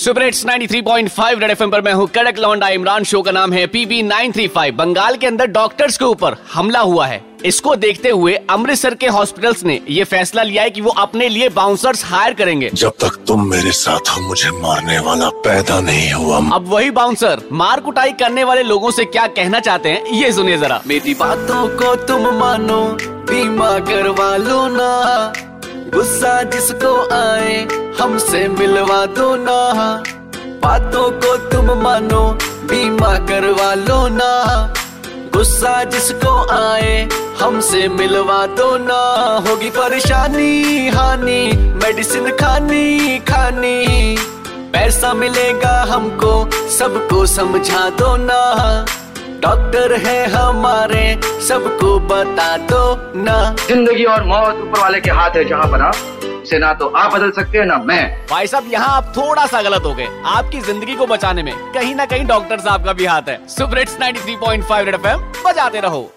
Super hits 93.5 red FM पर मैं हूँ कड़क लौंडा इमरान। शो का नाम है पीबी 935 बंगाल के अंदर डॉक्टर्स के ऊपर हमला हुआ है। इसको देखते हुए अमृतसर के हॉस्पिटल्स ने ये फैसला लिया है कि वो अपने लिए बाउंसर्स हायर करेंगे। जब तक तुम मेरे साथ हो मुझे मारने वाला पैदा नहीं हुआ। अब वही बाउंसर मार कुटाई करने वाले लोगों से क्या कहना चाहते हैं ये सुनिए जरा। मेरी बातों को तुम मानो बीमा करवा लो ना। गुस्सा जिसको आए, हमसे मिलवा दो ना। बातों को तुम मानो, बीमा करवा लो ना। गुस्सा जिसको आए, हमसे मिलवा दो ना। होगी परेशानी, हानि, मेडिसिन खानी खानी। पैसा मिलेगा हमको, सबको समझा दो ना। डॉक्टर है हमारे सबको बता दो ना। ज़िंदगी और मौत ऊपर वाले के हाथ है जहाँ बना से ना तो आप बदल सकते हैं ना मैं। भाई साहब यहाँ आप थोड़ा सा गलत हो गए। आपकी ज़िंदगी को बचाने में कहीं ना कहीं डॉक्टर साहब का भी हाथ है। सुपर हिट्स 93.5 रेड एफएम बजाते रहो।